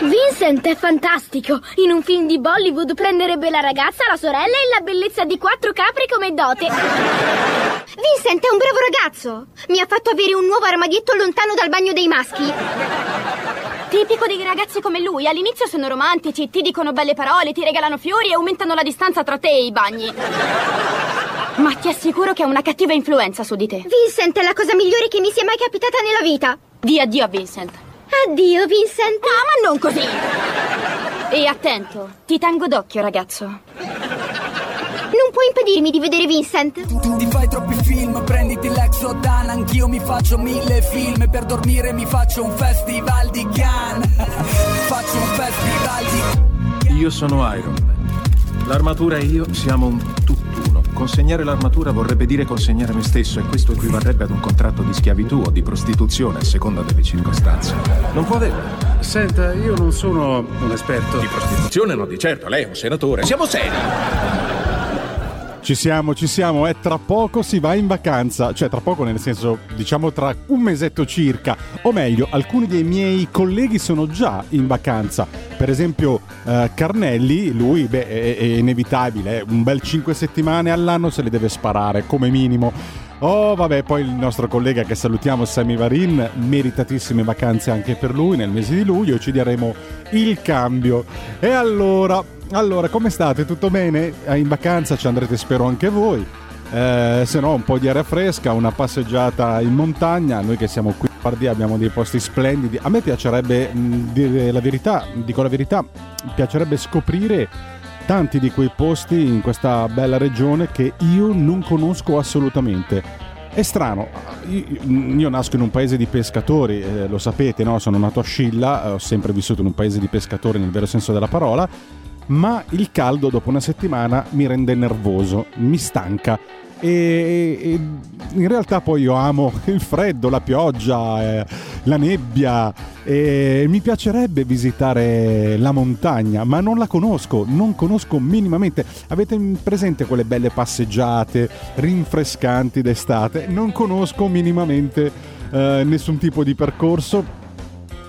Vincent è fantastico. In un film di Bollywood prenderebbe la ragazza, la sorella e la bellezza di quattro capri come dote. Vincent è un bravo ragazzo. Mi ha fatto avere un nuovo armadietto lontano dal bagno dei maschi. Tipico dei ragazzi come lui. All'inizio sono romantici, ti dicono belle parole, ti regalano fiori e aumentano la distanza tra te e i bagni. Ma ti assicuro che ha una cattiva influenza su di te. Vincent è la cosa migliore che mi sia mai capitata nella vita. Di addio a Vincent. Addio, Vincent. Ah, ma non così. E attento, ti tengo d'occhio, ragazzo. Non puoi impedirmi di vedere Vincent. Tu ti fai troppi film, prenditi l'Exodan Anch'io mi faccio mille film Per dormire mi faccio un festival di Cannes Faccio un festival di Io sono Iron Man. L'armatura e io siamo un tutt'uno. Consegnare l'armatura vorrebbe dire consegnare me stesso e questo equivarrebbe ad un contratto di schiavitù o di prostituzione a seconda delle circostanze. Non può averlo. Senta, io non sono un esperto. Di prostituzione no, di certo, lei è un senatore. Siamo seri. Ci siamo, ci siamo, e tra poco si va in vacanza, cioè tra poco nel senso diciamo tra un mesetto circa, o meglio alcuni dei miei colleghi sono già in vacanza, per esempio eh, Carnelli, lui beh, è, è inevitabile, un bel 5 settimane all'anno se le deve sparare come minimo. Oh, vabbè, poi il nostro collega che salutiamo, Sammy Varin, meritatissime vacanze anche per lui nel mese di luglio, ci daremo il cambio. E allora, allora, come state? Tutto bene? In vacanza ci andrete spero anche voi. Eh, se no, un po' di aria fresca, una passeggiata in montagna. Noi che siamo qui in Lombardia abbiamo dei posti splendidi. A me piacerebbe mh, dire la verità, dico la verità, piacerebbe scoprire tanti di quei posti in questa bella regione che io non conosco assolutamente. È strano, io, nasco in un paese di pescatori, eh, lo sapete, no? sono nato a Scilla, ho sempre vissuto in un paese di pescatori nel vero senso della parola, ma il caldo dopo una settimana mi rende nervoso, mi stanca. E, e in realtà poi io amo il freddo, la pioggia, eh, la nebbia e mi piacerebbe visitare la montagna, ma non la conosco, non conosco minimamente. Avete presente quelle belle passeggiate rinfrescanti d'estate? Non conosco minimamente eh, nessun tipo di percorso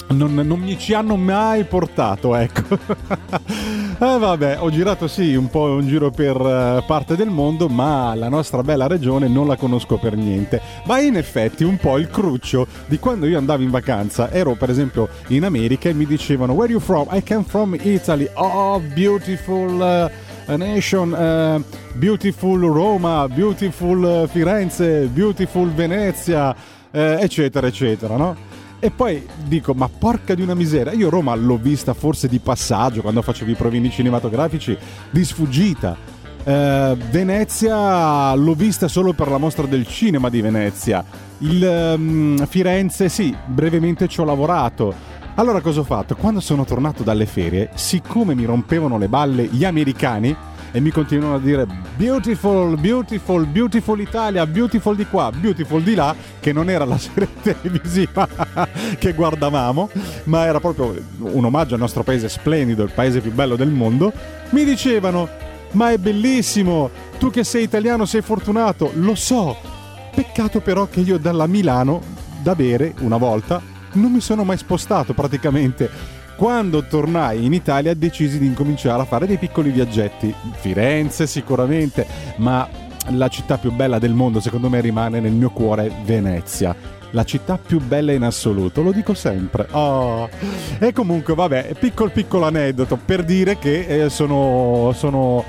non, non, mi ci hanno mai portato, ecco. eh, vabbè, ho girato sì un po' un giro per uh, parte del mondo, ma la nostra bella regione non la conosco per niente. Ma in effetti un po' il cruccio di quando io andavo in vacanza, ero per esempio in America e mi dicevano Where are you from? I came from Italy. Oh, beautiful. Uh, Nation, uh, Beautiful Roma, Beautiful Firenze, Beautiful Venezia, eh, eccetera, eccetera, no? E poi dico, ma porca di una miseria, io Roma l'ho vista forse di passaggio quando facevo i provini cinematografici, di sfuggita. Eh, Venezia l'ho vista solo per la mostra del cinema di Venezia. Il um, Firenze, sì, brevemente ci ho lavorato. Allora cosa ho fatto? Quando sono tornato dalle ferie, siccome mi rompevano le balle gli americani, e mi continuano a dire beautiful, beautiful, beautiful Italia, beautiful di qua, beautiful di là, che non era la serie televisiva che guardavamo, ma era proprio un omaggio al nostro paese splendido, il paese più bello del mondo, mi dicevano ma è bellissimo, tu che sei italiano sei fortunato, lo so, peccato però che io dalla Milano, da bere una volta, non mi sono mai spostato praticamente quando tornai in Italia decisi di incominciare a fare dei piccoli viaggetti. Firenze sicuramente, ma la città più bella del mondo secondo me rimane nel mio cuore Venezia. La città più bella in assoluto, lo dico sempre. Oh. E comunque, vabbè, piccolo piccolo aneddoto per dire che eh, sono, sono,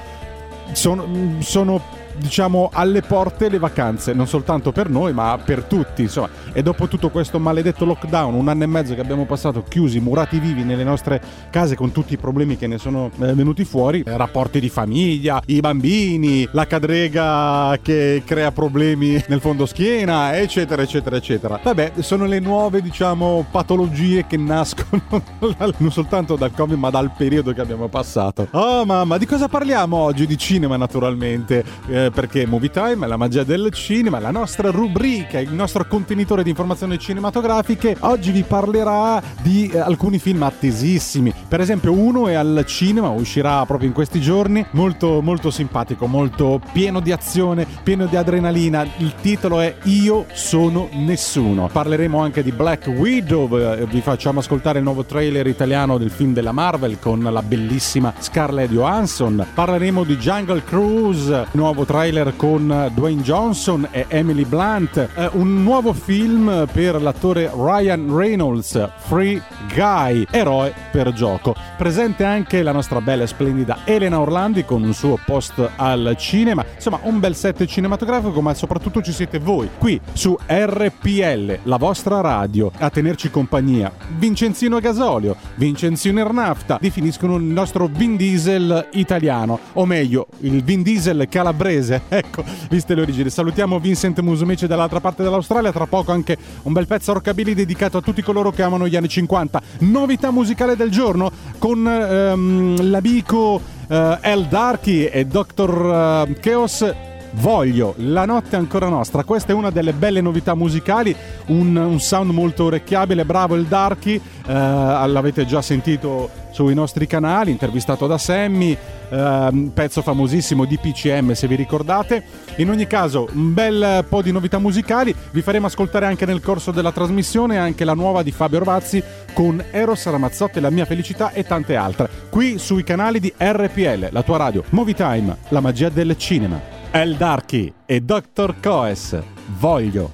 sono, sono diciamo alle porte le vacanze, non soltanto per noi, ma per tutti, insomma. E dopo tutto questo maledetto lockdown, un anno e mezzo che abbiamo passato chiusi, murati vivi nelle nostre case con tutti i problemi che ne sono eh, venuti fuori, eh, rapporti di famiglia, i bambini, la cadrega che crea problemi nel fondo schiena, eccetera, eccetera, eccetera. Vabbè, sono le nuove, diciamo, patologie che nascono non soltanto dal Covid, ma dal periodo che abbiamo passato. Oh mamma, di cosa parliamo oggi? Di cinema, naturalmente, eh, perché Movie Time è la magia del cinema, la nostra rubrica, il nostro contenitore di informazioni cinematografiche. Oggi vi parlerà di eh, alcuni film attesissimi. Per esempio, uno è al cinema, uscirà proprio in questi giorni, molto, molto simpatico, molto pieno di azione, pieno di adrenalina. Il titolo è Io sono nessuno. Parleremo anche di Black Widow, eh, vi facciamo ascoltare il nuovo trailer italiano del film della Marvel con la bellissima Scarlett Johansson. Parleremo di Jungle Cruise, nuovo trailer con Dwayne Johnson e Emily Blunt. Eh, un nuovo film per l'attore Ryan Reynolds, Free Guy, eroe per gioco. Presente anche la nostra bella e splendida Elena Orlandi con un suo post al cinema. Insomma, un bel set cinematografico, ma soprattutto ci siete voi qui su RPL, la vostra radio, a tenerci compagnia. Vincenzino Gasolio, Vincenzino Ernafta definiscono il nostro Vin Diesel italiano, o meglio, il Vin Diesel calabrese. Ecco, viste le origini. Salutiamo Vincent Musumeci dall'altra parte dell'Australia, tra poco anche un bel pezzo rockabilly dedicato a tutti coloro che amano gli anni 50. Novità musicale del giorno con ehm, l'amico eh, El Darky e Dr. Eh, Chaos Voglio, la notte ancora nostra. Questa è una delle belle novità musicali, un, un sound molto orecchiabile, bravo il Darky, eh, l'avete già sentito sui nostri canali, intervistato da Sammy, eh, pezzo famosissimo di PCM se vi ricordate. In ogni caso, un bel po' di novità musicali, vi faremo ascoltare anche nel corso della trasmissione anche la nuova di Fabio Orvazzi con Eros Ramazzotti, La mia felicità e tante altre, qui sui canali di RPL, la tua radio, Movie Time, la magia del cinema. El Darky e Dr. Coes. Voglio.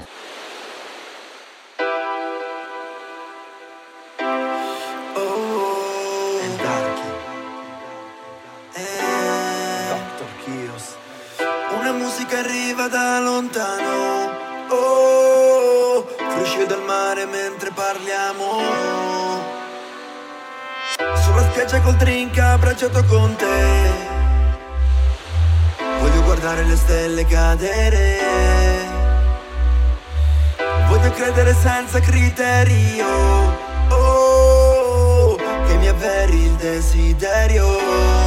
Una musica arriva da lontano. Oh, fruscio del mare mentre parliamo. Sulla spiaggia col drink abbracciato con te. Guardare le stelle cadere. Voglio credere senza criterio. Oh, che mi avveri il desiderio.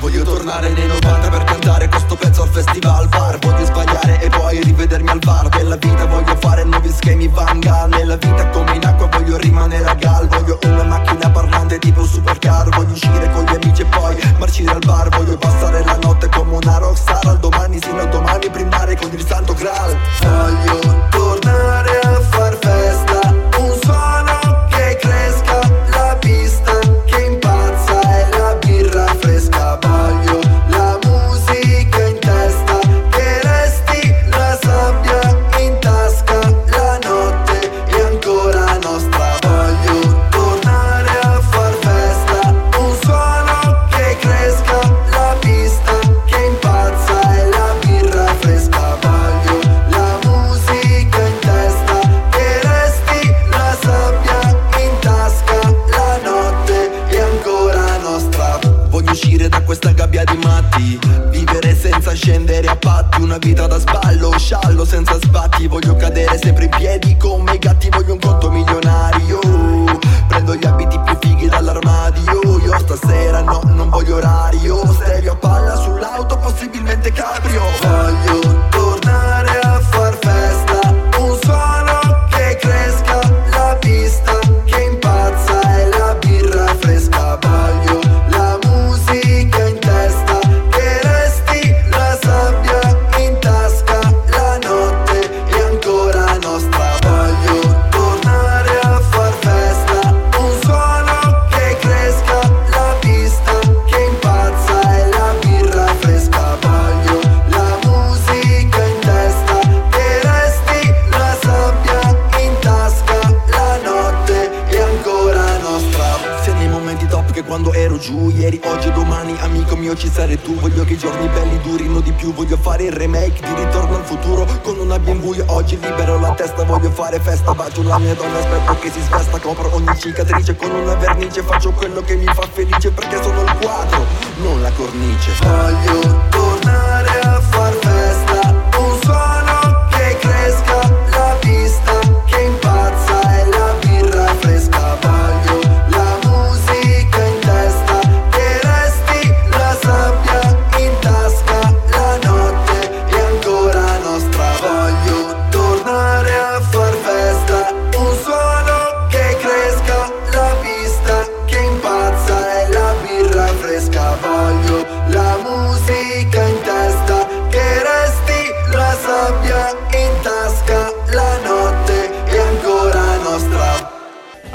Voglio tornare nei 90 per cantare questo pezzo al festival bar. Voglio sbagliare e poi rivedermi al bar. Della vita voglio fare nuovi schemi vanga. Nella vita come in acqua voglio rimanere a gal. Voglio una macchina parlante tipo un supercar. Voglio uscire con gli amici e poi marcire al bar. Voglio passare la notte come una rockstar. Al domani sino a domani primare con il santo graal. Voglio tornare a far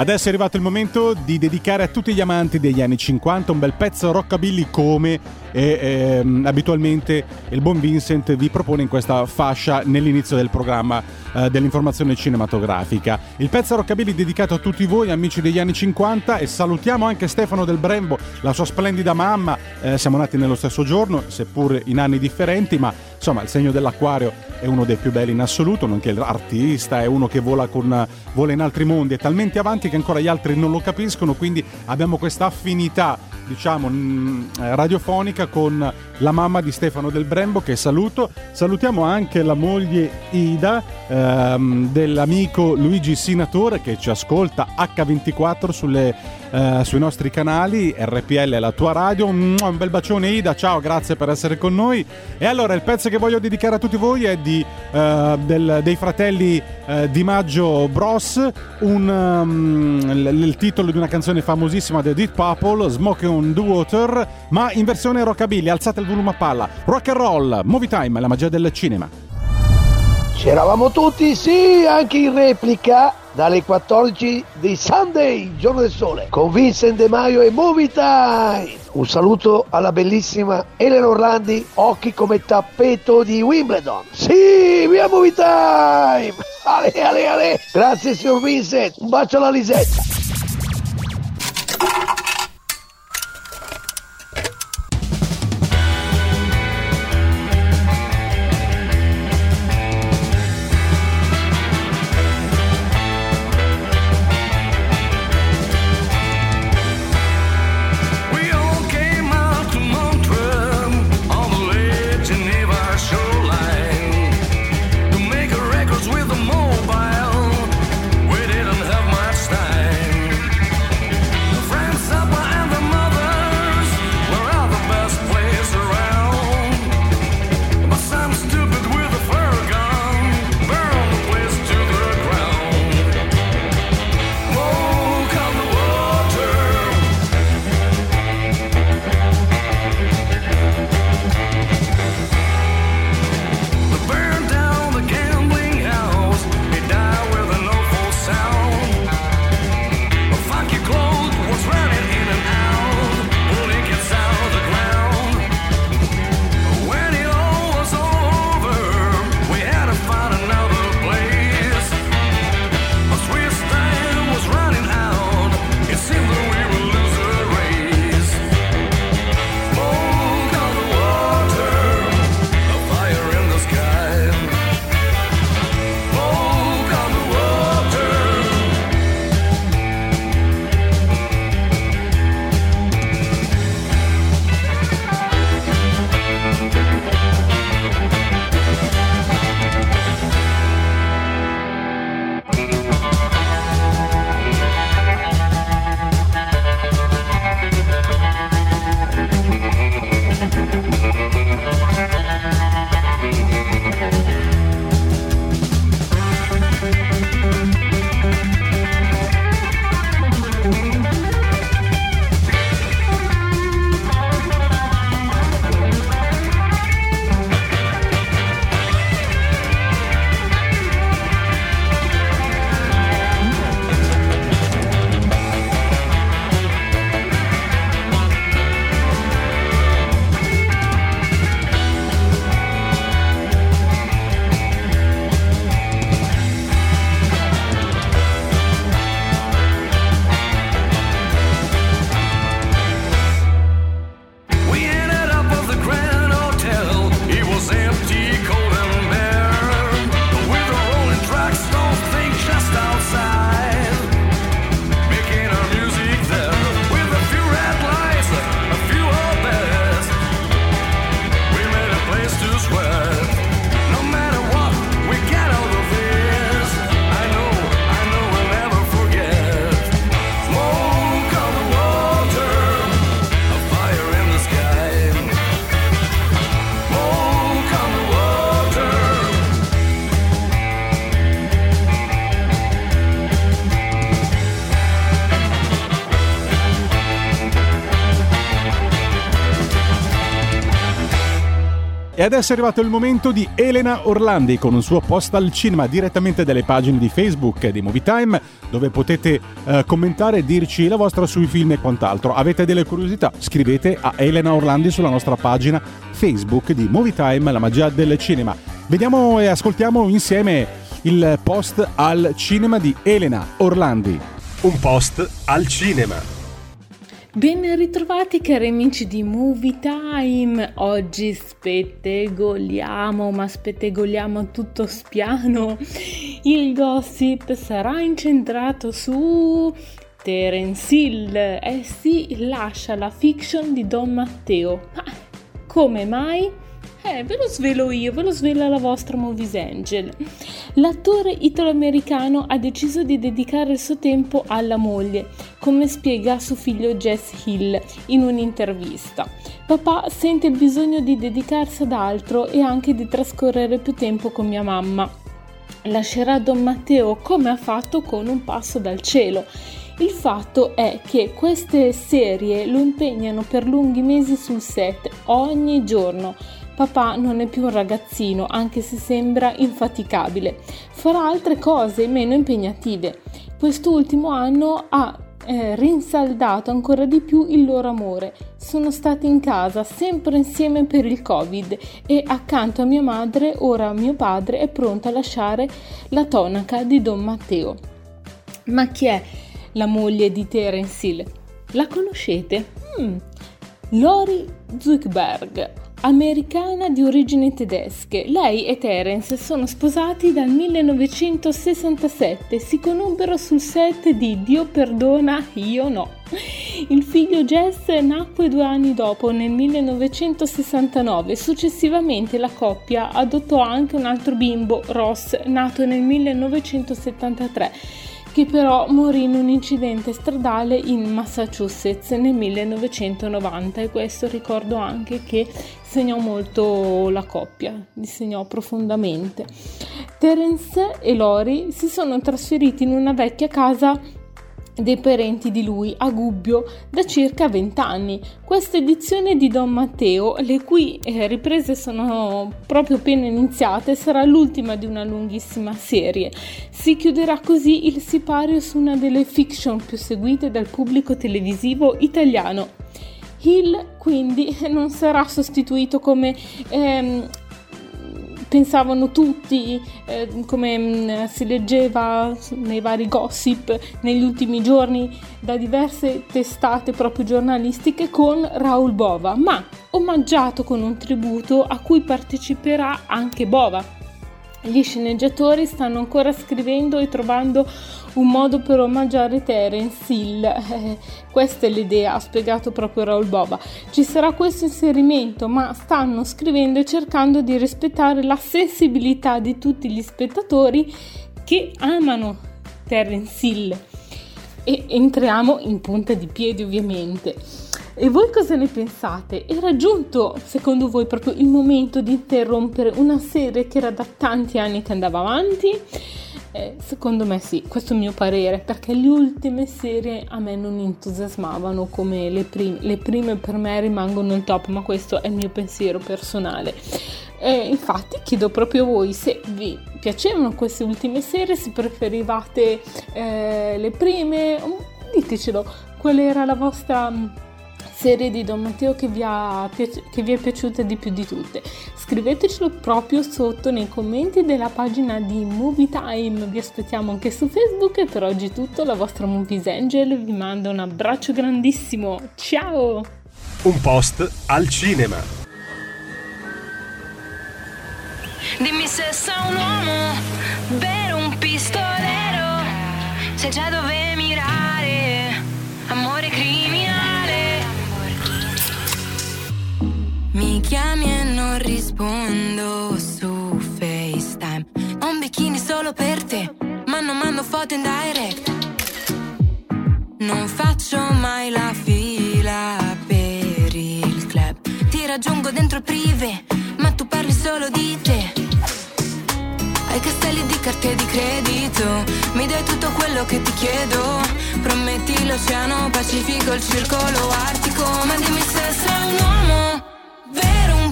Adesso è arrivato il momento di dedicare a tutti gli amanti degli anni 50 un bel pezzo rockabilly come eh, ehm, abitualmente il buon Vincent vi propone in questa fascia nell'inizio del programma eh, dell'informazione cinematografica. Il pezzo rockabilly dedicato a tutti voi amici degli anni 50 e salutiamo anche Stefano del Brembo, la sua splendida mamma. Eh, siamo nati nello stesso giorno, seppur in anni differenti, ma insomma il segno dell'acquario è uno dei più belli in assoluto, nonché l'artista, è uno che vola, con, vola in altri mondi, è talmente avanti che ancora gli altri non lo capiscono, quindi abbiamo questa affinità, diciamo, mh, radiofonica con la mamma di Stefano del Brembo che saluto. Salutiamo anche la moglie Ida ehm, dell'amico Luigi Sinatore che ci ascolta H24 sulle, eh, sui nostri canali, RPL è la tua radio. Un bel bacione Ida, ciao, grazie per essere con noi. E allora il pezzo che voglio dedicare a tutti voi è di, eh, del- dei fratelli eh, Di Maggio Bros, un, um, l- il titolo di una canzone famosissima di Deep Purple, Smoke on the Water, ma in versione rockabilly, alzate il volume a palla. Rock and roll, movie time, la magia del cinema. C'eravamo tutti, sì, anche in replica dalle 14 di Sunday, giorno del sole, con Vincent De Maio e Movie Time. Un saluto alla bellissima Elena Orlandi, occhi come tappeto di Wimbledon. Sì, via Movie Time! Ale, ale, ale! Grazie signor Vincent, un bacio alla Lisetta. E adesso è arrivato il momento di Elena Orlandi con un suo post al cinema direttamente dalle pagine di Facebook di Movie Time dove potete eh, commentare dirci la vostra sui film e quant'altro. Avete delle curiosità? Scrivete a Elena Orlandi sulla nostra pagina Facebook di Movie Time, la magia del cinema. Vediamo e ascoltiamo insieme il post al cinema di Elena Orlandi. Un post al cinema. Ben ritrovati cari amici di Movie Time, oggi spettegoliamo, ma spettegoliamo tutto spiano. Il gossip sarà incentrato su Terence Hill, eh sì, lascia la fiction di Don Matteo. Ma come mai? Eh, ve lo svelo io, ve lo svela la vostra Movies Angel. L'attore italo-americano ha deciso di dedicare il suo tempo alla moglie, come spiega suo figlio Jess Hill in un'intervista. Papà sente il bisogno di dedicarsi ad altro e anche di trascorrere più tempo con mia mamma. Lascerà Don Matteo come ha fatto con Un passo dal cielo. Il fatto è che queste serie lo impegnano per lunghi mesi sul set, ogni giorno. Papà non è più un ragazzino, anche se sembra infaticabile. Farà altre cose meno impegnative. Quest'ultimo anno ha eh, rinsaldato ancora di più il loro amore. Sono stati in casa sempre insieme per il Covid e accanto a mia madre ora mio padre è pronto a lasciare la tonaca di Don Matteo. Ma chi è la moglie di Terence Hill? La conoscete? Hmm. Lori Zuckerberg, americana di origini tedesche. Lei e Terence sono sposati dal 1967, si conobbero sul set di Dio perdona, io no. Il figlio Jess nacque due anni dopo, nel 1969. Successivamente la coppia adottò anche un altro bimbo, Ross, nato nel 1973 che però morì in un incidente stradale in Massachusetts nel 1990 e questo ricordo anche che segnò molto la coppia, li segnò profondamente. Terence e Lori si sono trasferiti in una vecchia casa dei parenti di lui a Gubbio da circa 20 anni. Questa edizione di Don Matteo, le cui eh, riprese sono proprio appena iniziate, sarà l'ultima di una lunghissima serie. Si chiuderà così il sipario su una delle fiction più seguite dal pubblico televisivo italiano. Hill quindi non sarà sostituito come ehm, pensavano tutti, eh, come mh, si leggeva nei vari gossip negli ultimi giorni da diverse testate proprio giornalistiche con Raul Bova, ma omaggiato con un tributo a cui parteciperà anche Bova. Gli sceneggiatori stanno ancora scrivendo e trovando un modo per omaggiare Terence Hill. Eh, questa è l'idea, ha spiegato proprio Raul Boba. Ci sarà questo inserimento, ma stanno scrivendo e cercando di rispettare la sensibilità di tutti gli spettatori che amano Terence Hill. E entriamo in punta di piedi, ovviamente. E voi cosa ne pensate? Era giunto, secondo voi, proprio il momento di interrompere una serie che era da tanti anni che andava avanti? Eh, secondo me sì, questo è il mio parere, perché le ultime serie a me non entusiasmavano come le prime. Le prime per me rimangono il top, ma questo è il mio pensiero personale. E infatti chiedo proprio a voi se vi piacevano queste ultime serie, se preferivate eh, le prime, ditecelo, qual era la vostra serie di Don Matteo che vi, ha, che vi è piaciuta di più di tutte. Scrivetecelo proprio sotto nei commenti della pagina di Movie Time. Vi aspettiamo anche su Facebook e per oggi è tutto. La vostra Movies Angel vi manda un abbraccio grandissimo. Ciao! Un post al cinema. Dimmi se sei un uomo, vero un pistolero, sai già dove mirare, amore criminale. Mi chiami e non rispondo su FaceTime. Ho un bikini solo per te, ma non mando foto in direct. Non faccio mai la fila per il club. Ti raggiungo dentro il privé, ma tu parli solo di te. Ai castelli di carte di credito, mi dai tutto quello che ti chiedo. Prometti l'oceano Pacifico, il circolo artico, ma dimmi se sei un uomo, vero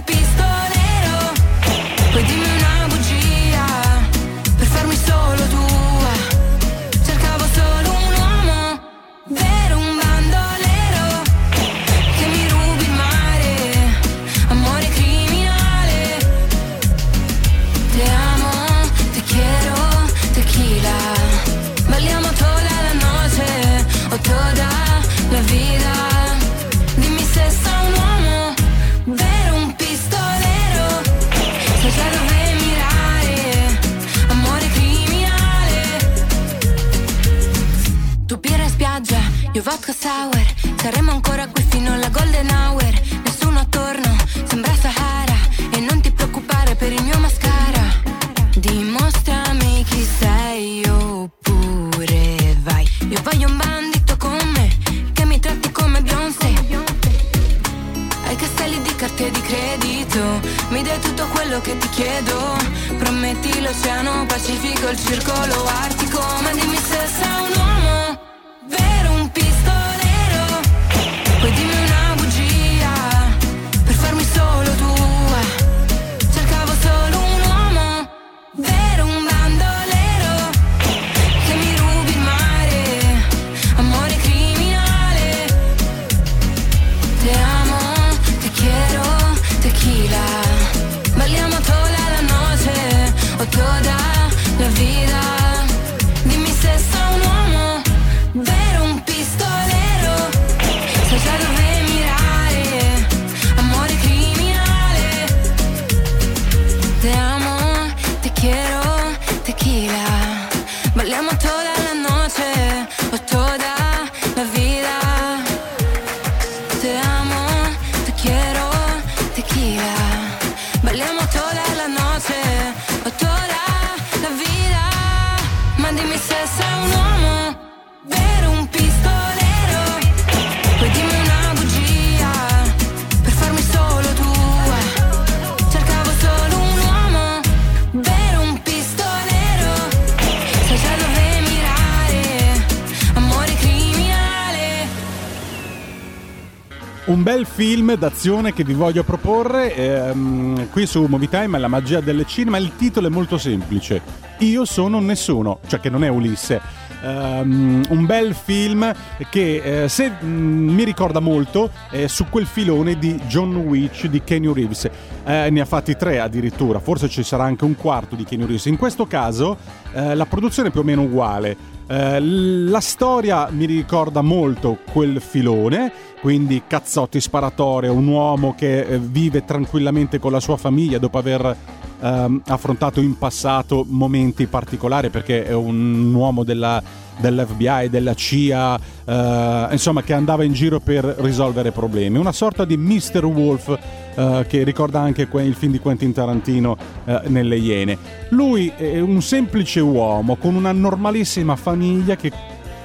Bel film d'azione che vi voglio proporre ehm, qui su Movie Time, la magia del cinema. Il titolo è molto semplice: Io sono nessuno, cioè che non è Ulisse. Ehm, un bel film che, eh, se mm, mi ricorda molto, è su quel filone di John Witch di Kenny Reeves. Eh, ne ha fatti tre addirittura, forse ci sarà anche un quarto di Kenny Reeves. In questo caso eh, la produzione è più o meno uguale. Eh, la storia mi ricorda molto quel filone, quindi cazzotti sparatorie, un uomo che eh, vive tranquillamente con la sua famiglia dopo aver ehm, affrontato in passato momenti particolari perché è un uomo della, dell'FBI, della CIA, eh, insomma che andava in giro per risolvere problemi. Una sorta di Mr. Wolf eh, che ricorda anche il film di Quentin Tarantino eh, nelle Iene. Lui è un semplice uomo con una normalissima famiglia che,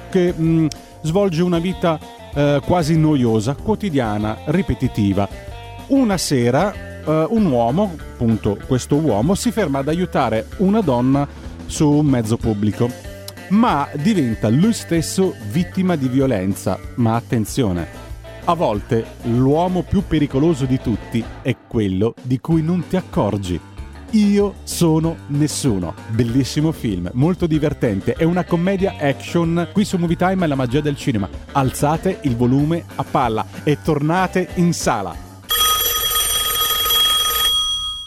che mh, svolge una vita eh, quasi noiosa, quotidiana, ripetitiva. Una sera eh, un uomo, appunto questo uomo, si ferma ad aiutare una donna su un mezzo pubblico, ma diventa lui stesso vittima di violenza. Ma attenzione, a volte l'uomo più pericoloso di tutti è quello di cui non ti accorgi. Io sono nessuno. Bellissimo film, molto divertente. È una commedia action. Qui su Movie Time è la magia del cinema. Alzate il volume a palla e tornate in sala.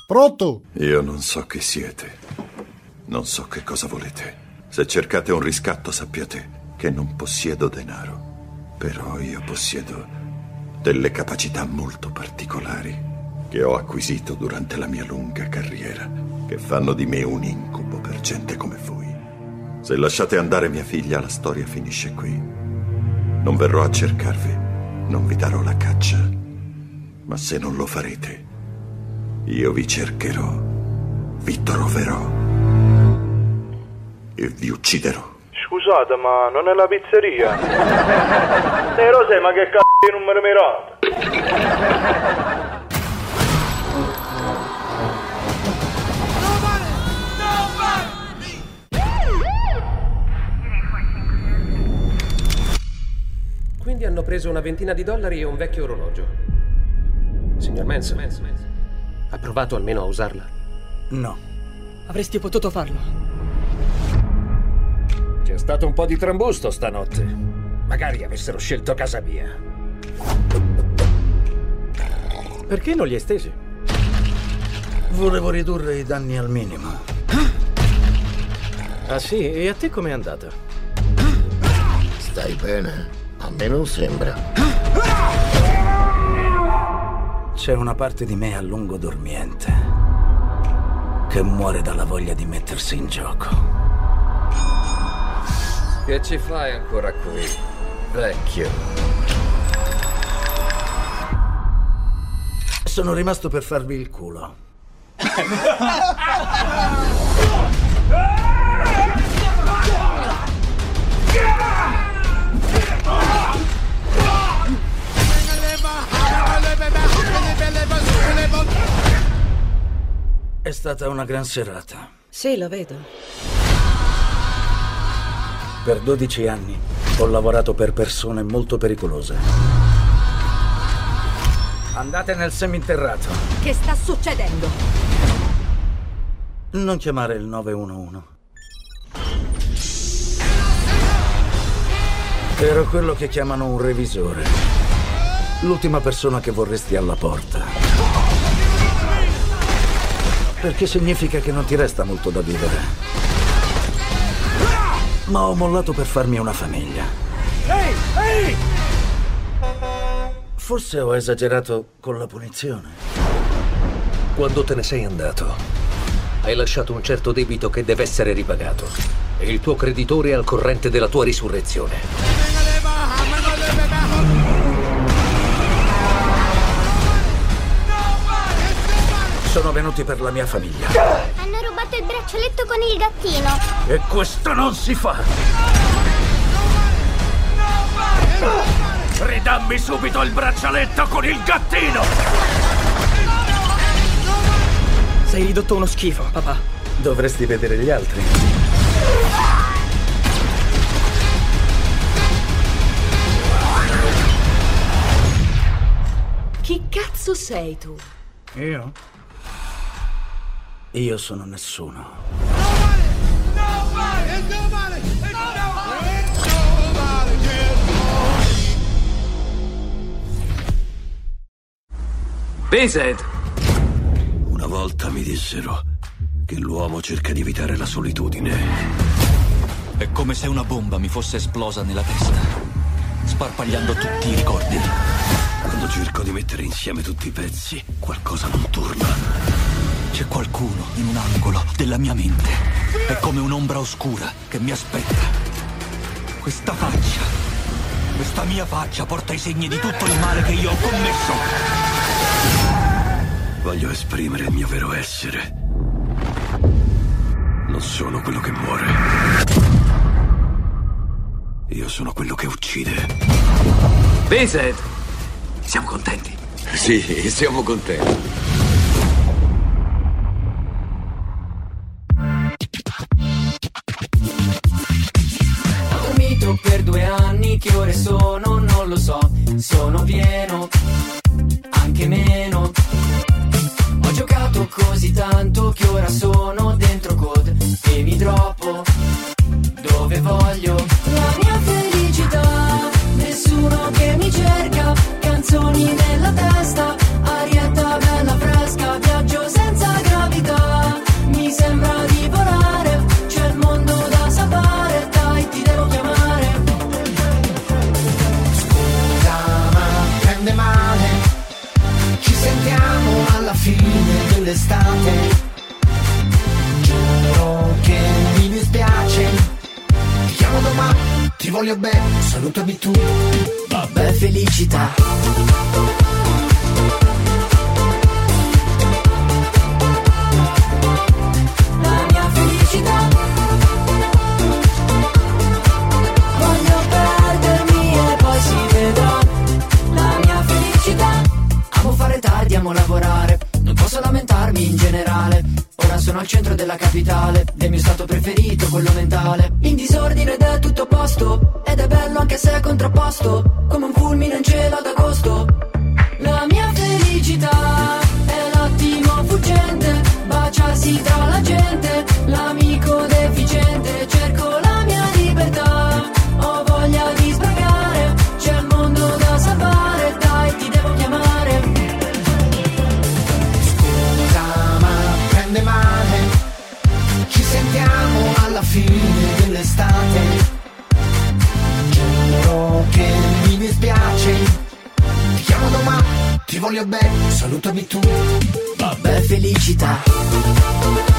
Pronto? Io non so chi siete. Non so che cosa volete. Se cercate un riscatto sappiate che non possiedo denaro. Però io possiedo delle capacità molto particolari che ho acquisito durante la mia lunga carriera, che fanno di me un incubo per gente come voi. Se lasciate andare mia figlia, la storia finisce qui. Non verrò a cercarvi, non vi darò la caccia. Ma se non lo farete, io vi cercherò, vi troverò e vi ucciderò. Scusate, ma non è la pizzeria? Eh, Rosè, ma che cazzo di numero mirato? Quindi hanno preso una ventina di dollari e un vecchio orologio. Signor Manson, ha provato almeno a usarla? No. Avresti potuto farlo. C'è stato un po' di trambusto stanotte. Magari avessero scelto casa mia. Perché non li hai stesi? Volevo ridurre i danni al minimo. Ah sì? E a te com'è andata? Stai bene? A me non sembra. C'è una parte di me a lungo dormiente che muore dalla voglia di mettersi in gioco. Che ci fai ancora qui, vecchio? Sono rimasto per farvi il culo. È stata una gran serata. Sì, lo vedo. Per 12 anni ho lavorato per persone molto pericolose. Andate nel seminterrato. Che sta succedendo? Non chiamare il 911. Ero quello che chiamano un revisore. L'ultima persona che vorresti alla porta. Perché significa che non ti resta molto da vivere. Ma ho mollato per farmi una famiglia. Ehi, ehi! Forse ho esagerato con la punizione. Quando te ne sei andato, hai lasciato un certo debito che deve essere ripagato. E il tuo creditore è al corrente della tua risurrezione. Sono venuti per la mia famiglia. Hanno rubato il braccialetto con il gattino. E questo non si fa! Ridammi subito il braccialetto con il gattino! Sei ridotto uno schifo, papà. Dovresti vedere gli altri. Chi cazzo sei tu? Io? Io sono nessuno. Vincent! Una volta mi dissero che l'uomo cerca di evitare la solitudine. È come se una bomba mi fosse esplosa nella testa, sparpagliando tutti i ricordi. Quando cerco di mettere insieme tutti i pezzi, qualcosa non torna. C'è qualcuno in un angolo della mia mente. È come un'ombra oscura che mi aspetta. Questa faccia, questa mia faccia porta i segni di tutto il male che io ho commesso. Voglio esprimere il mio vero essere. Non sono quello che muore. Io sono quello che uccide. Vincent! Siamo contenti. Sì, siamo contenti. Anni, che ore sono? Non lo so, sono pieno, anche meno. Ho giocato così tanto che ora sono dentro code e mi troppo dove voglio. La mia felicità, nessuno che mi cerca, canzoni nella voglio bene Salutami tu Vabbè felicità. Al centro della capitale, del mio stato preferito, quello mentale. In disordine ed è tutto a posto. Ed è bello anche se è contrapposto. Come un fulmine in cielo ad agosto. La mia felicità è l'attimo fuggente. Baciarsi tra la gente. L'amico voglio bene, salutami tu. Vabbè felicità.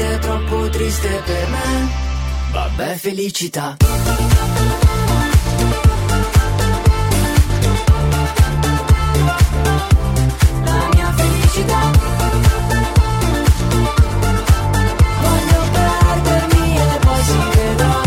È troppo triste per me. Vabbè, felicità. Voglio perdermi e poi si vedrà.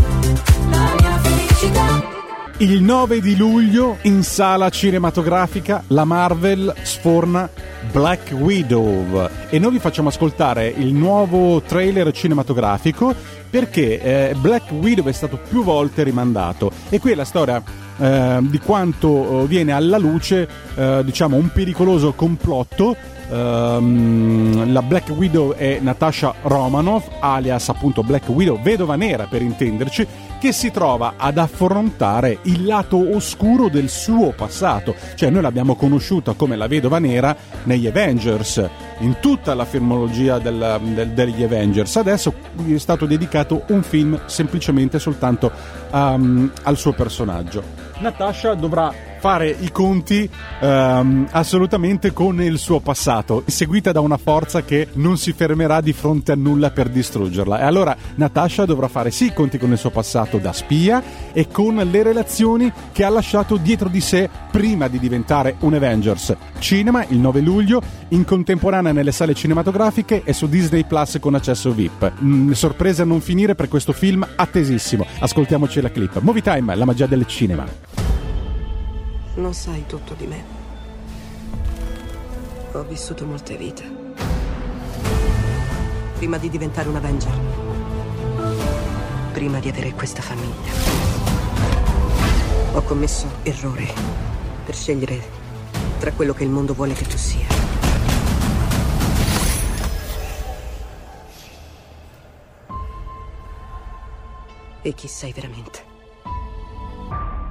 La mia felicità. Il 9 di luglio in sala cinematografica la Marvel sforna Black Widow. E noi vi facciamo ascoltare il nuovo trailer cinematografico perché eh, Black Widow è stato più volte rimandato. E qui è la storia eh, di quanto eh, viene alla luce eh, diciamo un pericoloso complotto. Ehm, la Black Widow è Natasha Romanoff, alias appunto Black Widow, vedova nera per intenderci, che si trova ad affrontare il lato oscuro del suo passato. Cioè noi l'abbiamo conosciuta come la vedova nera negli Avengers, in tutta la filmologia del- del- degli Avengers. Adesso è stato dedicato un film semplicemente soltanto um, al suo personaggio. Natasha dovrà fare i conti ehm, assolutamente con il suo passato, seguita da una forza che non si fermerà di fronte a nulla per distruggerla. E allora Natasha dovrà fare sì i conti con il suo passato da spia e con le relazioni che ha lasciato dietro di sé prima di diventare un Avengers. Cinema il 9 luglio, in contemporanea nelle sale cinematografiche e su Disney Plus con accesso VIP. Mm, sorprese a non finire per questo film attesissimo. Ascoltiamoci la clip. Movie Time, la magia del cinema. Non sai tutto di me. Ho vissuto molte vite. Prima di diventare un Avenger. Prima di avere questa famiglia. Ho commesso errori per scegliere tra quello che il mondo vuole che tu sia. E chi sei veramente.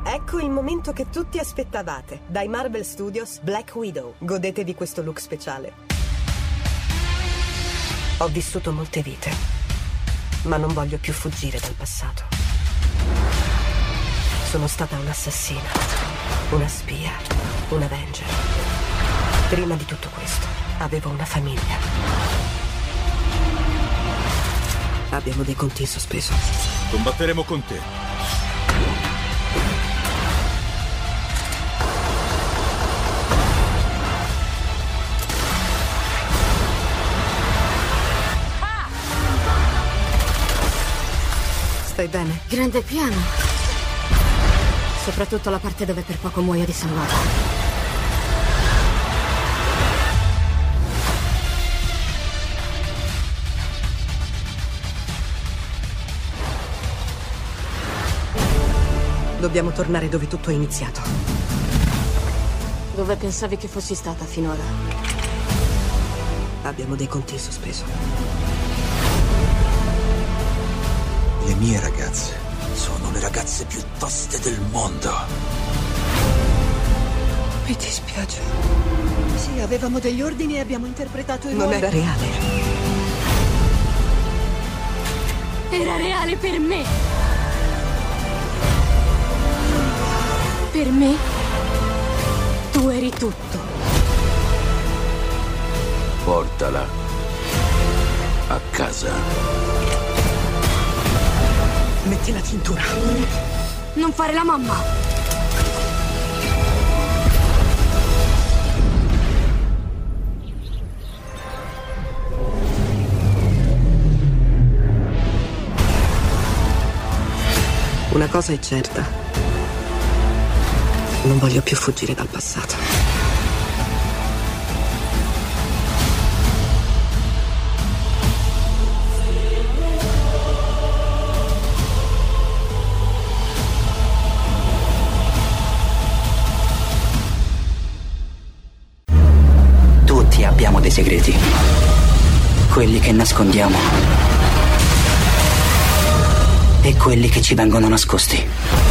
Ecco il momento che tutti aspettavate. Dai Marvel Studios Black Widow. Godetevi questo look speciale. Ho vissuto molte vite, ma non voglio più fuggire dal passato. Sono stata un'assassina, una spia, un Avenger. Prima di tutto questo, avevo una famiglia. Abbiamo dei conti in sospeso. Combatteremo con te. Stai bene? Grande piano. Soprattutto la parte dove per poco muoio di sanguato. Dobbiamo tornare dove tutto è iniziato. Dove pensavi che fossi stata finora? Abbiamo dei conti in sospeso. Le mie ragazze sono le ragazze più toste del mondo. Mi dispiace. Sì, avevamo degli ordini e abbiamo interpretato i Non ruoli. era reale. Era reale per me. Per me, tu eri tutto. Portala a casa. Metti la cintura. Non fare la mamma. Una cosa è certa. Non voglio più fuggire dal passato. Che nascondiamo e quelli che ci vengono nascosti.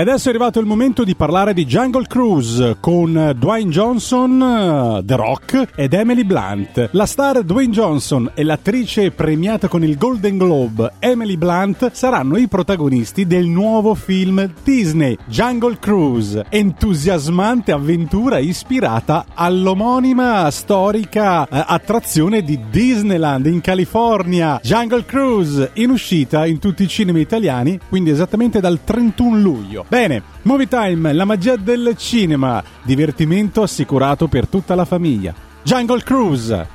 Adesso è arrivato il momento di parlare di Jungle Cruise con Dwayne Johnson, eh, The Rock ed Emily Blunt. La star Dwayne Johnson e l'attrice premiata con il Golden Globe Emily Blunt saranno i protagonisti del nuovo film Disney Jungle Cruise, entusiasmante avventura ispirata all'omonima storica eh, attrazione di Disneyland in California. Jungle Cruise in uscita in tutti i cinema italiani, quindi esattamente dal 31 luglio. Bene, Movie Time, la magia del cinema, divertimento assicurato per tutta la famiglia. Jungle Cruise.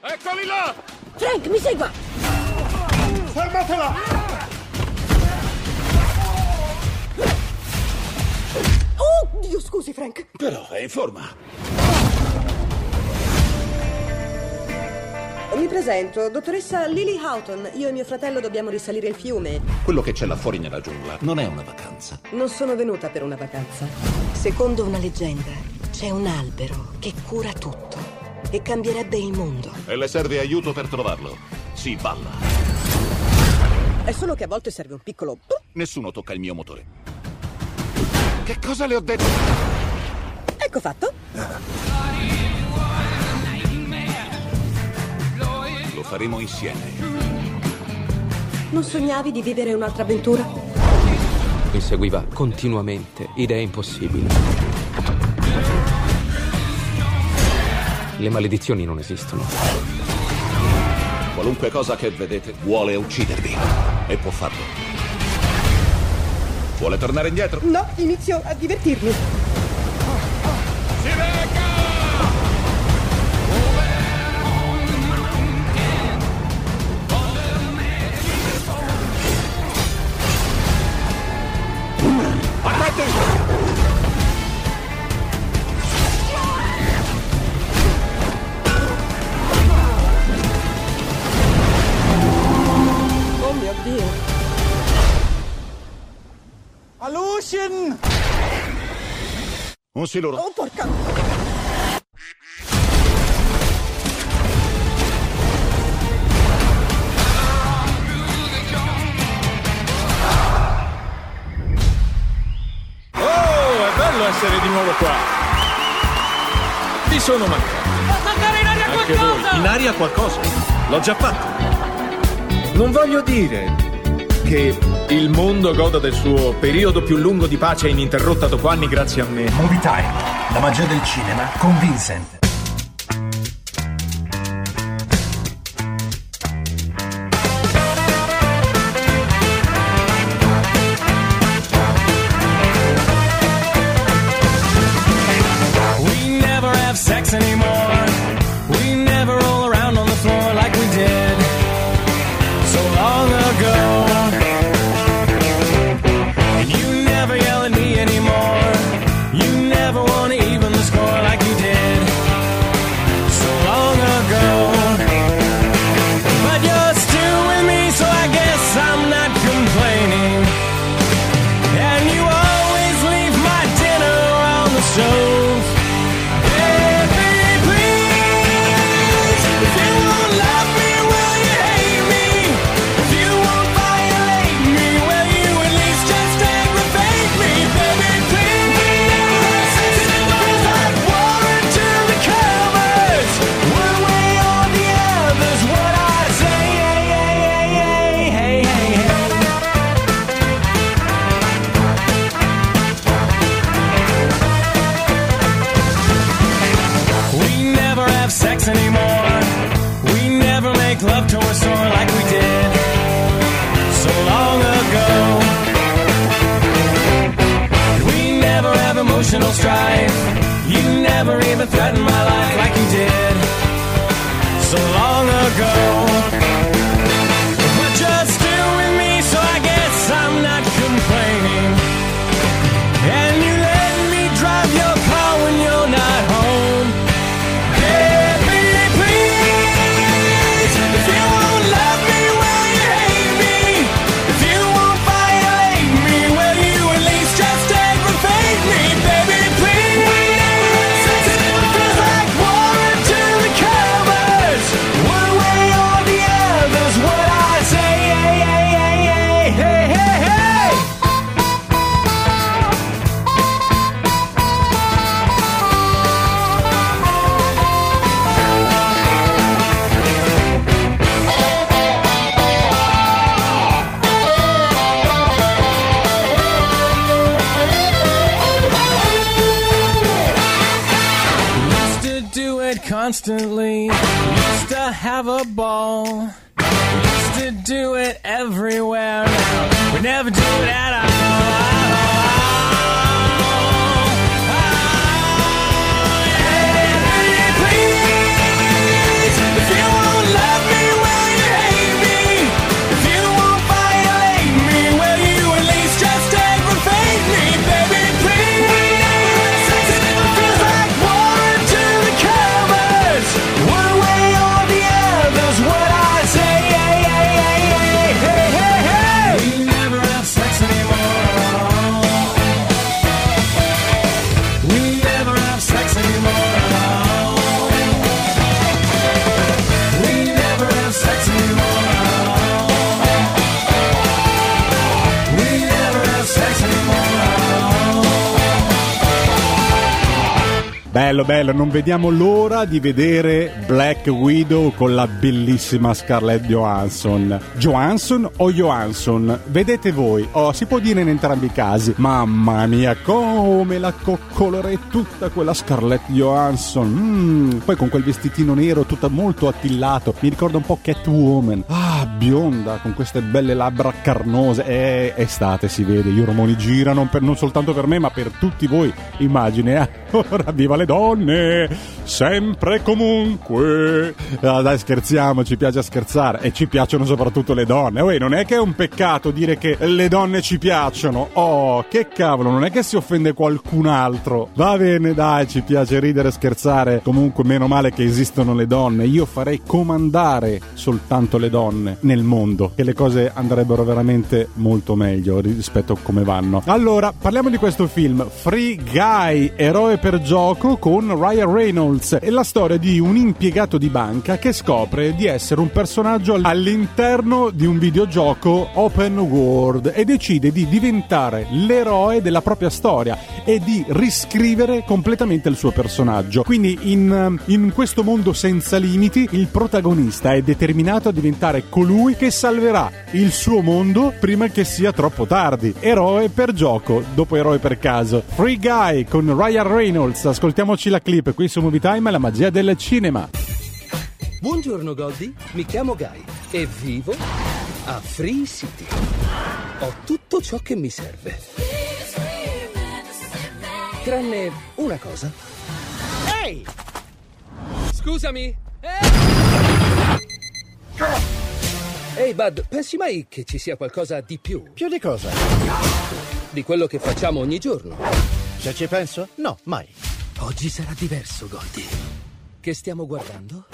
Eccoli là! Frank, mi segua! Fermatela! Oh, Dio scusi, Frank. Però è in forma. Mi presento, dottoressa Lily Houghton. Io e mio fratello dobbiamo risalire il fiume. Quello che c'è là fuori nella giungla non è una vacanza. Non sono venuta per una vacanza. Secondo una leggenda, c'è un albero che cura tutto e cambierebbe il mondo. E le serve aiuto per trovarlo. Si balla. È solo che a volte serve un piccolo... Nessuno tocca il mio motore. Che cosa le ho detto? Ecco fatto. faremo insieme. Non sognavi di vivere un'altra avventura? Mi seguiva continuamente, idee impossibili. Le maledizioni non esistono. Qualunque cosa che vedete vuole uccidervi e può farlo. Vuole tornare indietro? No, inizio a divertirmi. se loro... Oh, porca... Oh, è bello essere di nuovo qua. Vi sono mancato. Fa andare in aria Anche qualcosa! Voi. In aria qualcosa? L'ho già fatto. Non voglio dire che il mondo goda del suo periodo più lungo di pace ininterrotta dopo anni grazie a me. Movie Time, la magia del cinema con Vincent. Bello, non vediamo l'ora di vedere Black Widow con la bellissima Scarlett Johansson. Johansson o Johansson? Vedete voi, oh, si può dire in entrambi i casi. Mamma mia, come la coccolerei tutta quella Scarlett Johansson. Mm, poi con quel vestitino nero, tutta molto attillato. Mi ricorda un po' Catwoman. Ah, bionda, con queste belle labbra carnose. È estate, si vede, gli ormoni girano per- non soltanto per me, ma per tutti voi. Immagine, eh? Ora viva le donne! Sempre comunque. Ah, dai, scherziamo, ci piace scherzare. E ci piacciono soprattutto le donne. Uè, non è che è un peccato dire che le donne ci piacciono. Oh, che cavolo, non è che si offende qualcun altro. Va bene, dai, ci piace ridere e scherzare. Comunque, meno male che esistono le donne. Io farei comandare soltanto le donne nel mondo. Che le cose andrebbero veramente molto meglio rispetto a come vanno. Allora, parliamo di questo film. Free Guy, eroe per gioco con Ryan Reynolds. È la storia di un impiegato di banca che scopre di essere un personaggio all'interno di un videogioco open world e decide di diventare l'eroe della propria storia e di riscrivere completamente il suo personaggio. Quindi in, in questo mondo senza limiti il protagonista è determinato a diventare colui che salverà il suo mondo prima che sia troppo tardi. Eroe per gioco, dopo eroe per caso. Free Guy con Ryan Reynolds. Ascoltiamoci la clip qui su Movie Time, la magia del cinema. Buongiorno Goldie, mi chiamo Guy e vivo a Free City. Ho tutto ciò che mi serve. Tranne una cosa. Ehi! Scusami! Ehi Bud, pensi mai che ci sia qualcosa di più? Più di cosa? Di quello che facciamo ogni giorno? Se ci penso? No, mai. Oggi sarà diverso, Goldie. Che stiamo guardando?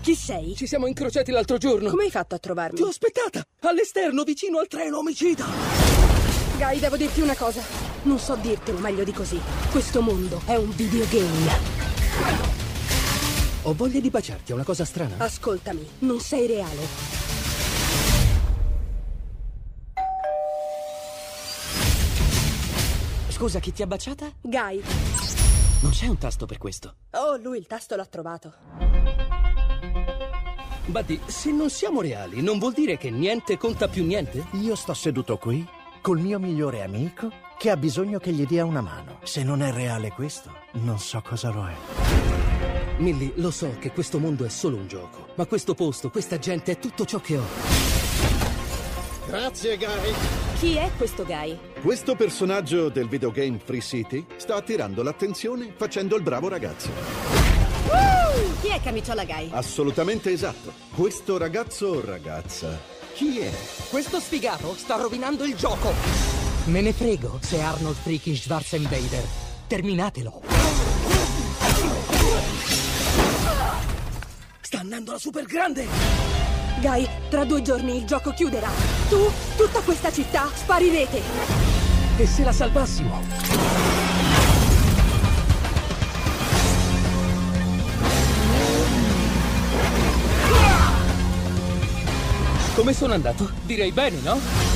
Chi sei? Ci siamo incrociati l'altro giorno. Come hai fatto a trovarmi? Ti ho aspettata! All'esterno, vicino al treno omicida! Guy, devo dirti una cosa. Non so dirtelo meglio di così. Questo mondo è un videogame. Ho voglia di baciarti, è una cosa strana. Ascoltami, non sei reale. Scusa, chi ti ha baciata? Guy. Non c'è un tasto per questo. Oh, lui il tasto l'ha trovato. Buddy, se non siamo reali, non vuol dire che niente conta più niente? Io sto seduto qui col mio migliore amico che ha bisogno che gli dia una mano. Se non è reale questo, non so cosa lo è. Millie, lo so che questo mondo è solo un gioco, ma questo posto, questa gente è tutto ciò che ho. Grazie, Guy. Chi è questo Guy? Questo personaggio del videogame Free City sta attirando l'attenzione facendo il bravo ragazzo. Uh, chi è Camiciola Guy? Assolutamente esatto. Questo ragazzo o ragazza, chi è? Questo sfigato sta rovinando il gioco. Me ne frego se Arnold freaking Schwarzenegger. Terminatelo. Sta andando la super grande! Guy, tra due giorni il gioco chiuderà. Tu, tutta questa città, sparirete. E se la salvassimo? Come sono andato? Direi bene, no?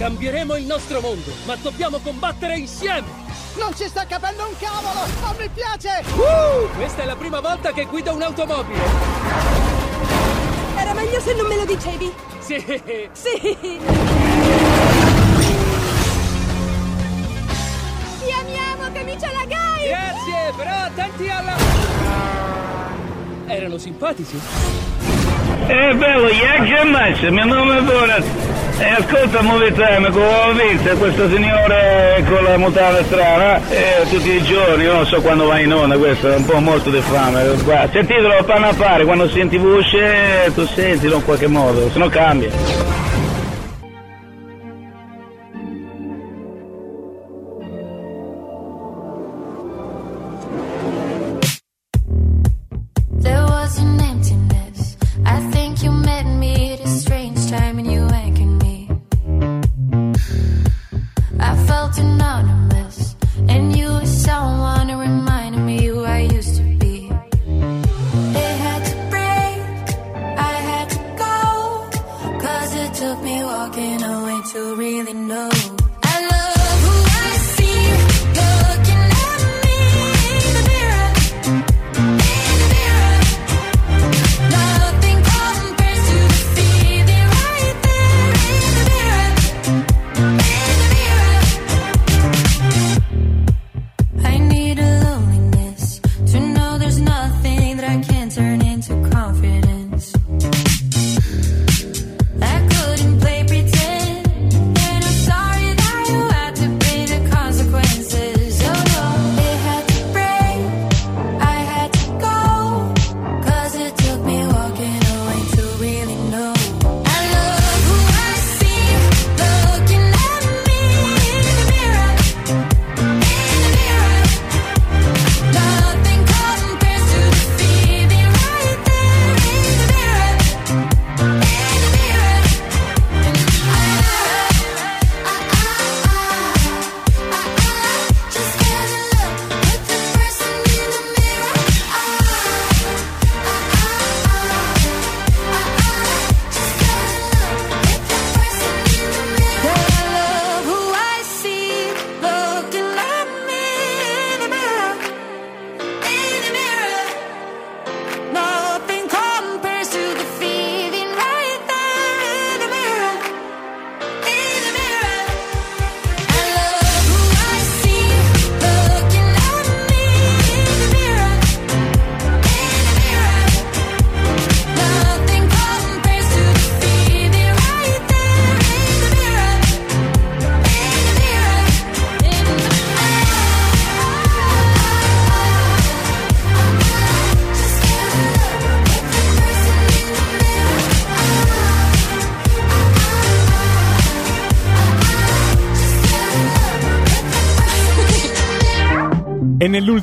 Cambieremo il nostro mondo, ma dobbiamo combattere insieme! Non ci sta capendo un cavolo! Non mi piace! Uh, questa è la prima volta che guido un'automobile! Era meglio se non me lo dicevi. Sì! Sì! Ti amiamo, Camiciola Guy! Grazie, però attenti alla... Erano simpatici? Eh bello, Jack Giammazza, mio nome è Borat. E ascolta Movie Time, come ho visto questo signore con la mutanda strana, eh, tutti i giorni, io non so quando va in onda, questo è un po' molto di fame. Sentitelo, panna a fare, quando senti voce, tu sentilo in qualche modo, se no cambia.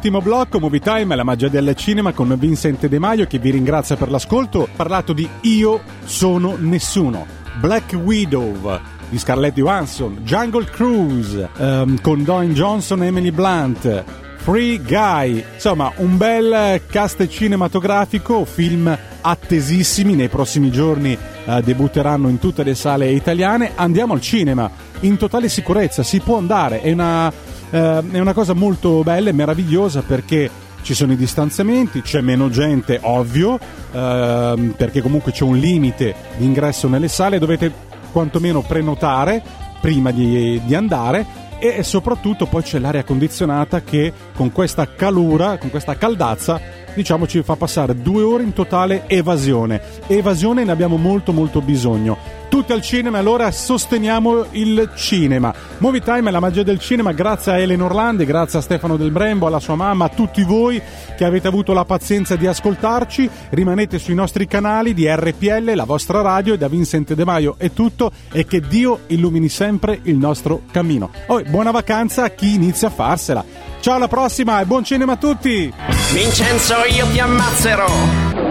Nell'ultimo blocco, Movie Time, la magia del cinema con Vincent De Maio che vi ringrazia per l'ascolto. Ho parlato di Io sono nessuno. Black Widow di Scarlett Johansson, Jungle Cruise ehm, con Dwayne Johnson e Emily Blunt, Free Guy, insomma un bel cast cinematografico, film attesissimi, nei prossimi giorni eh, debutteranno in tutte le sale italiane, andiamo al cinema in totale sicurezza, si può andare, è una, eh, è una cosa molto bella e meravigliosa perché ci sono i distanziamenti, c'è meno gente, ovvio, ehm, perché comunque c'è un limite di ingresso nelle sale, dovete quantomeno prenotare prima di, di andare e soprattutto poi c'è l'aria condizionata che con questa calura, con questa caldazza, diciamo ci fa passare due ore in totale evasione. Evasione ne abbiamo molto molto bisogno. Tutti al cinema, allora sosteniamo il cinema. Movie Time è la magia del cinema, grazie a Elena Orlandi, grazie a Stefano Del Brembo, alla sua mamma, a tutti voi che avete avuto la pazienza di ascoltarci. Rimanete sui nostri canali di RPL, la vostra radio, e da Vincent De Maio è tutto e che Dio illumini sempre il nostro cammino. Oh, buona vacanza a chi inizia a farsela. Ciao alla prossima e buon cinema a tutti! Vincenzo, io ti ammazzerò.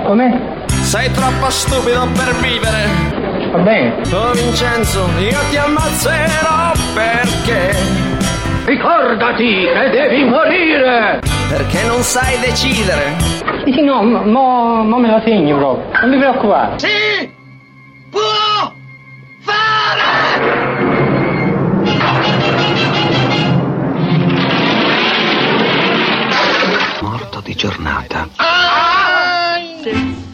Come? Sei troppo stupido per vivere. Va bene. Oh Vincenzo, io ti ammazzerò perché? Ricordati che devi morire! Perché non sai decidere. Sì, sì, no, mo, mo me la segno proprio. Non mi preoccupare. Sì! Può Morto di giornata. Ma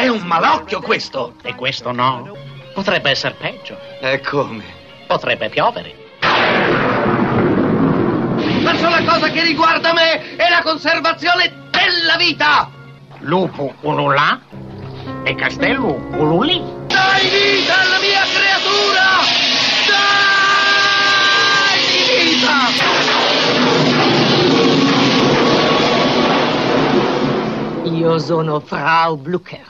è un malocchio questo! E questo no. Potrebbe essere peggio. E come? Potrebbe piovere. La sola cosa che riguarda me è la conservazione della vita! Lupo ululà e castello ululì. Dai vita alla mia creatura! Dai vita! Io sono Frau Blucher.